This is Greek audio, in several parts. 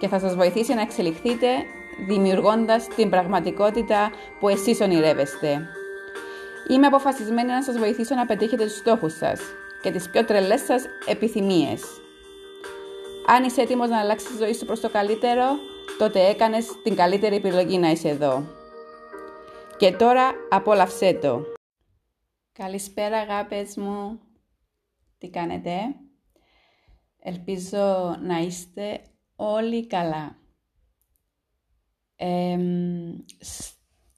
και θα σας βοηθήσει να εξελιχθείτε δημιουργώντας την πραγματικότητα που εσείς ονειρεύεστε. Είμαι αποφασισμένη να σας βοηθήσω να πετύχετε τους στόχους σας και τις πιο τρελές σας επιθυμίες. Αν είσαι έτοιμος να αλλάξεις τη ζωή σου προς το καλύτερο, τότε έκανες την καλύτερη επιλογή να είσαι εδώ. Και τώρα απόλαυσέ το. Καλησπέρα αγάπες μου. Τι κάνετε; Ελπίζω να είστε όλοι καλά.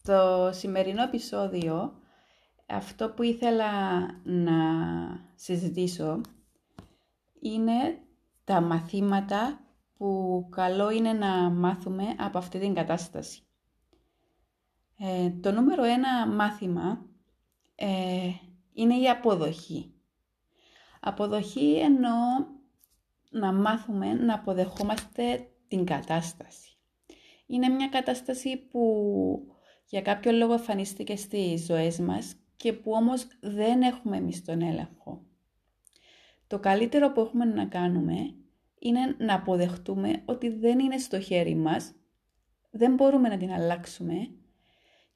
στο σημερινό επεισόδιο αυτό που ήθελα να συζητήσω είναι τα μαθήματα που καλό είναι να μάθουμε από αυτή την κατάσταση. Ε, το νούμερο ένα μάθημα ε, είναι η αποδοχή. Αποδοχή εννοώ να μάθουμε να αποδεχόμαστε την κατάσταση. Είναι μια κατάσταση που για κάποιο λόγο εμφανίστηκε στις ζωές μας και που όμως δεν έχουμε εμείς τον έλεγχο. Το καλύτερο που έχουμε να κάνουμε είναι να αποδεχτούμε ότι δεν είναι στο χέρι μας, δεν μπορούμε να την αλλάξουμε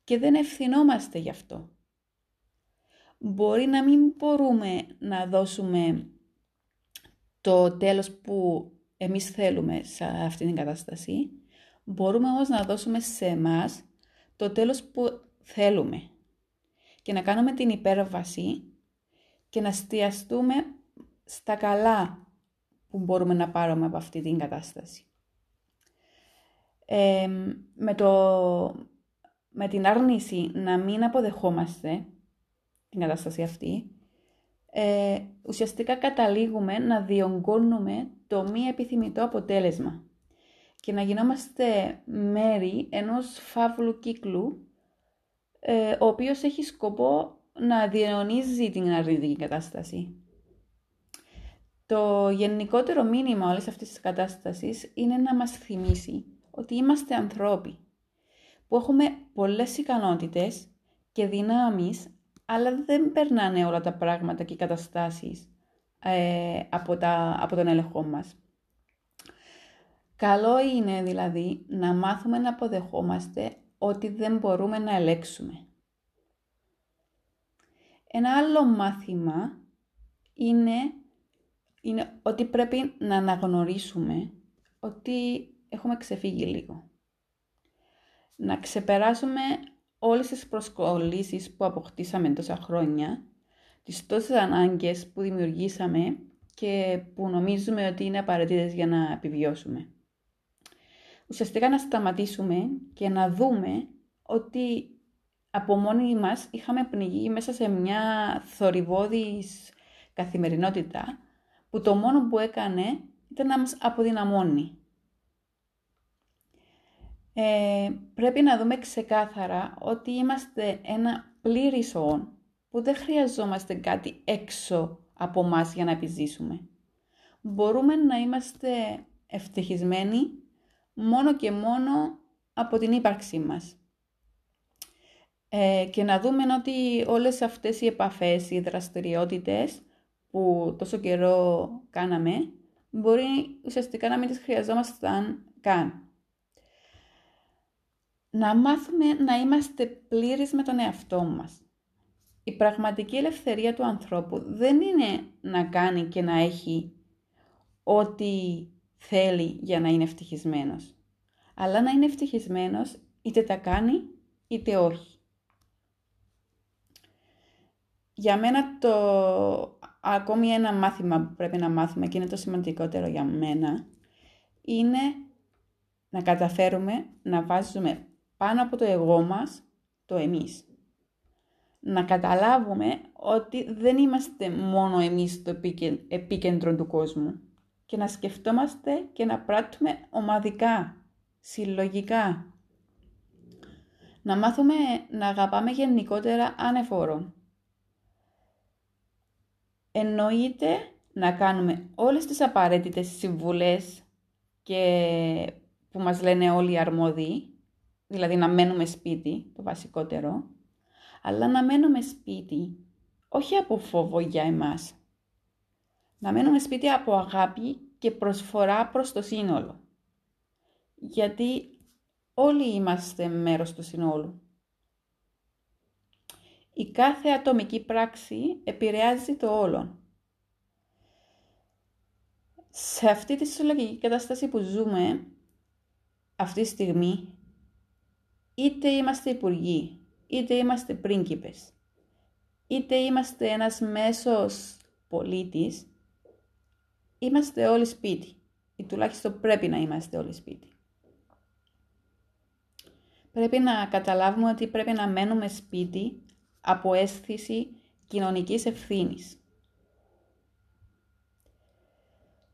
και δεν ευθυνόμαστε γι' αυτό. Μπορεί να μην μπορούμε να δώσουμε το τέλος που εμείς θέλουμε σε αυτή την κατάσταση, μπορούμε όμως να δώσουμε σε εμάς το τέλος που θέλουμε και να κάνουμε την υπέρβαση και να στιαστούμε στα καλά που μπορούμε να πάρουμε από αυτή την κατάσταση. με, το, με την άρνηση να μην αποδεχόμαστε την κατάσταση αυτή, ε, ουσιαστικά καταλήγουμε να διονγκώνουμε το μη επιθυμητό αποτέλεσμα και να γινόμαστε μέρη ενός φαύλου κύκλου ε, ο οποίος έχει σκοπό να διαιωνίζει την αρνητική κατάσταση. Το γενικότερο μήνυμα όλης αυτής της κατάστασης είναι να μας θυμίσει ότι είμαστε ανθρώποι που έχουμε πολλές ικανότητες και δυνάμεις αλλά δεν περνάνε όλα τα πράγματα και οι καταστάσεις ε, από, τα, από τον έλεγχό μας. Καλό είναι δηλαδή να μάθουμε να αποδεχόμαστε ότι δεν μπορούμε να ελέξουμε. Ένα άλλο μάθημα είναι, είναι ότι πρέπει να αναγνωρίσουμε ότι έχουμε ξεφύγει λίγο. Να ξεπεράσουμε όλες τις προσκολήσεις που αποκτήσαμε τόσα χρόνια, τις τόσες ανάγκες που δημιουργήσαμε και που νομίζουμε ότι είναι απαραίτητες για να επιβιώσουμε. Ουσιαστικά να σταματήσουμε και να δούμε ότι από μόνοι μας είχαμε πνιγεί μέσα σε μια θορυβόδης καθημερινότητα που το μόνο που έκανε ήταν να μας αποδυναμώνει. Ε, πρέπει να δούμε ξεκάθαρα ότι είμαστε ένα πλήρης όν που δεν χρειαζόμαστε κάτι έξω από μας για να επιζήσουμε. Μπορούμε να είμαστε ευτυχισμένοι μόνο και μόνο από την ύπαρξή μας. Ε, και να δούμε ότι όλες αυτές οι επαφές, οι δραστηριότητες που τόσο καιρό κάναμε, μπορεί ουσιαστικά να μην τις χρειαζόμασταν καν να μάθουμε να είμαστε πλήρεις με τον εαυτό μας. Η πραγματική ελευθερία του ανθρώπου δεν είναι να κάνει και να έχει ό,τι θέλει για να είναι ευτυχισμένος. Αλλά να είναι ευτυχισμένος είτε τα κάνει είτε όχι. Για μένα το ακόμη ένα μάθημα που πρέπει να μάθουμε και είναι το σημαντικότερο για μένα είναι να καταφέρουμε να βάζουμε πάνω από το εγώ μας το εμείς. Να καταλάβουμε ότι δεν είμαστε μόνο εμείς το επίκεντρο του κόσμου. και να σκεφτόμαστε και να πράττουμε ομαδικά, συλλογικά. Να μάθουμε να αγαπάμε γενικότερα ανεφόρο. Εννοείται να κάνουμε όλες τις απαραίτητες συμβουλές και που μας λένε όλοι οι αρμόδιοι, δηλαδή να μένουμε σπίτι, το βασικότερο, αλλά να μένουμε σπίτι όχι από φόβο για εμάς. Να μένουμε σπίτι από αγάπη και προσφορά προς το σύνολο. Γιατί όλοι είμαστε μέρος του συνόλου. Η κάθε ατομική πράξη επηρεάζει το όλον. Σε αυτή τη συλλογική κατάσταση που ζούμε αυτή τη στιγμή, είτε είμαστε υπουργοί, είτε είμαστε πρίγκιπες, είτε είμαστε ένας μέσος πολίτης, είμαστε όλοι σπίτι. Ή τουλάχιστον πρέπει να είμαστε όλοι σπίτι. Πρέπει να καταλάβουμε ότι πρέπει να μένουμε σπίτι από αίσθηση κοινωνικής ευθύνης.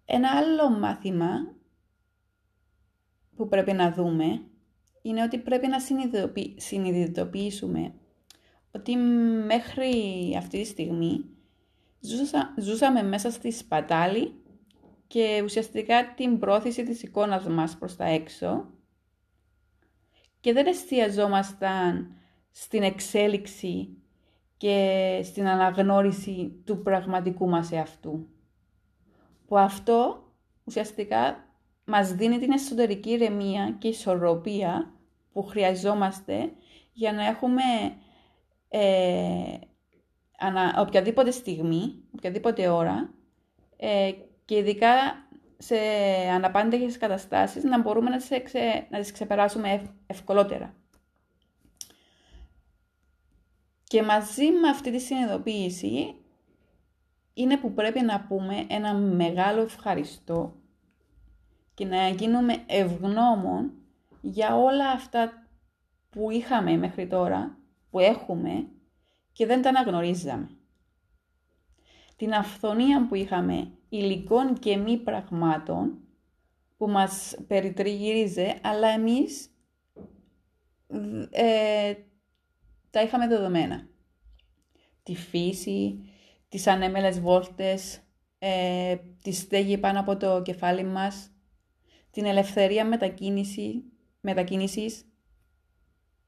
Ένα άλλο μάθημα που πρέπει να δούμε είναι ότι πρέπει να συνειδητοποιήσουμε ότι μέχρι αυτή τη στιγμή ζούσαμε μέσα στη σπατάλη και ουσιαστικά την πρόθεση της εικόνας μας προς τα έξω και δεν εστιαζόμασταν στην εξέλιξη και στην αναγνώριση του πραγματικού μας εαυτού. Που αυτό ουσιαστικά μας δίνει την εσωτερική ηρεμία και ισορροπία που χρειαζόμαστε για να έχουμε ε, ανα, οποιαδήποτε στιγμή, οποιαδήποτε ώρα ε, και ειδικά σε αναπάντεχες καταστάσεις να μπορούμε να τις, να τις ξεπεράσουμε ευκολότερα. Και μαζί με αυτή τη συνειδητοποίηση είναι που πρέπει να πούμε ένα μεγάλο ευχαριστώ και να γίνουμε ευγνώμων για όλα αυτά που είχαμε μέχρι τώρα, που έχουμε και δεν τα αναγνωρίζαμε. Την αυθονία που είχαμε υλικών και μη πραγμάτων που μας περιτριγύριζε, αλλά εμείς ε, τα είχαμε δεδομένα. Τη φύση, τις ανέμελες βόλτες, ε, τη στέγη πάνω από το κεφάλι μας, την ελευθερία μετακίνηση, μετακίνησης,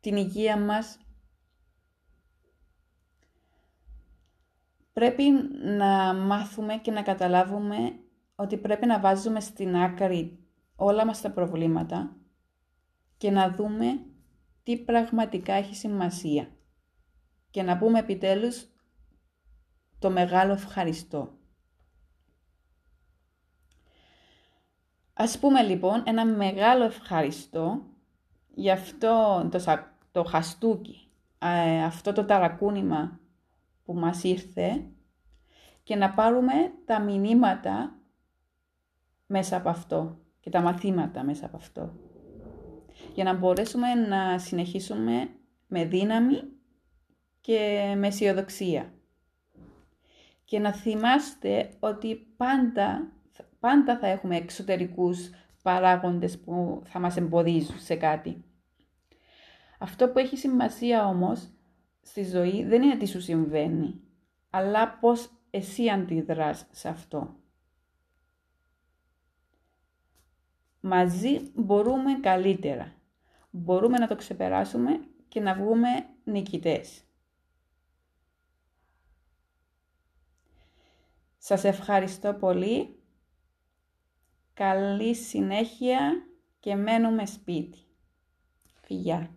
την υγεία μας. Πρέπει να μάθουμε και να καταλάβουμε ότι πρέπει να βάζουμε στην άκρη όλα μας τα προβλήματα και να δούμε τι πραγματικά έχει σημασία και να πούμε επιτέλους το μεγάλο ευχαριστώ. Ας πούμε λοιπόν ένα μεγάλο ευχαριστώ για αυτό το, το χαστούκι, αυτό το ταρακούνημα που μας ήρθε και να πάρουμε τα μηνύματα μέσα από αυτό και τα μαθήματα μέσα από αυτό. Για να μπορέσουμε να συνεχίσουμε με δύναμη και με αισιοδοξία. Και να θυμάστε ότι πάντα πάντα θα έχουμε εξωτερικούς παράγοντες που θα μας εμποδίζουν σε κάτι. Αυτό που έχει σημασία όμως στη ζωή δεν είναι τι σου συμβαίνει, αλλά πώς εσύ αντιδράς σε αυτό. Μαζί μπορούμε καλύτερα. Μπορούμε να το ξεπεράσουμε και να βγούμε νικητές. Σας ευχαριστώ πολύ Καλή συνέχεια και μένουμε σπίτι. Φιλιά.